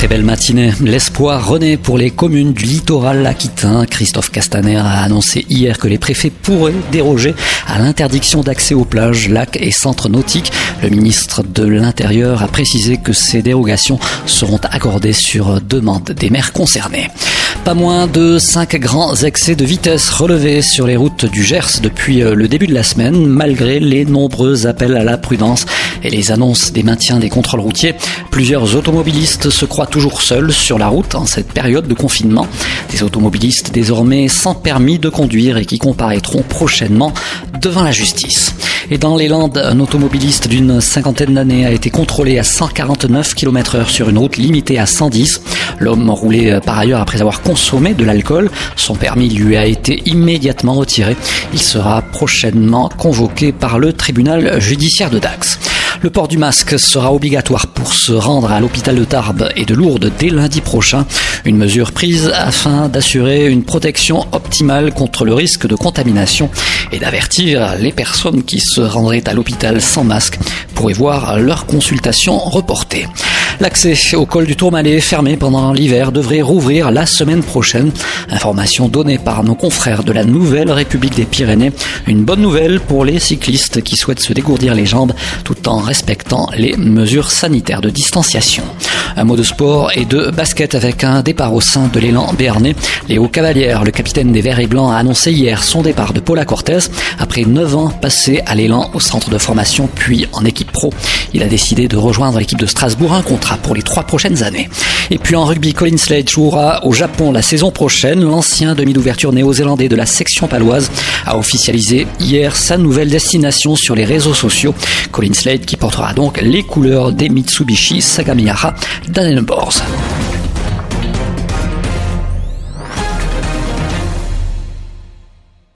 Très belle matinée. L'espoir renaît pour les communes du littoral aquitain. Christophe Castaner a annoncé hier que les préfets pourraient déroger à l'interdiction d'accès aux plages, lacs et centres nautiques. Le ministre de l'Intérieur a précisé que ces dérogations seront accordées sur demande des maires concernés. Pas moins de 5 grands excès de vitesse relevés sur les routes du Gers depuis le début de la semaine, malgré les nombreux appels à la prudence et les annonces des maintiens des contrôles routiers. Plusieurs automobilistes se croient toujours seuls sur la route en cette période de confinement. Des automobilistes désormais sans permis de conduire et qui comparaîtront prochainement devant la justice. Et dans les Landes, un automobiliste d'une cinquantaine d'années a été contrôlé à 149 km heure sur une route limitée à 110. L'homme roulait euh, par ailleurs après avoir consommé de l'alcool. Son permis lui a été immédiatement retiré. Il sera prochainement convoqué par le tribunal judiciaire de Dax. Le port du masque sera obligatoire pour se rendre à l'hôpital de Tarbes et de Lourdes dès lundi prochain. Une mesure prise afin d'assurer une protection optimale contre le risque de contamination et d'avertir les personnes qui se rendraient à l'hôpital sans masque pour y voir leur consultation reportée. L'accès au col du Tourmalet fermé pendant l'hiver devrait rouvrir la semaine prochaine. Information donnée par nos confrères de la Nouvelle République des Pyrénées. Une bonne nouvelle pour les cyclistes qui souhaitent se dégourdir les jambes tout en respectant les mesures sanitaires de distanciation. Un mot de sport et de basket avec un départ au sein de l'élan béarnais. Léo Cavalière, le capitaine des Verts et Blancs, a annoncé hier son départ de Paula Cortez après 9 ans passés à l'élan au centre de formation puis en équipe pro. Il a décidé de rejoindre l'équipe de Strasbourg, un contrat pour les trois prochaines années. Et puis en rugby, Colin Slade jouera au Japon la saison prochaine. L'ancien demi d'ouverture néo-zélandais de la section paloise a officialisé hier sa nouvelle destination sur les réseaux sociaux. Colin Slade qui portera donc les couleurs des Mitsubishi Sagamihara Danenborgs.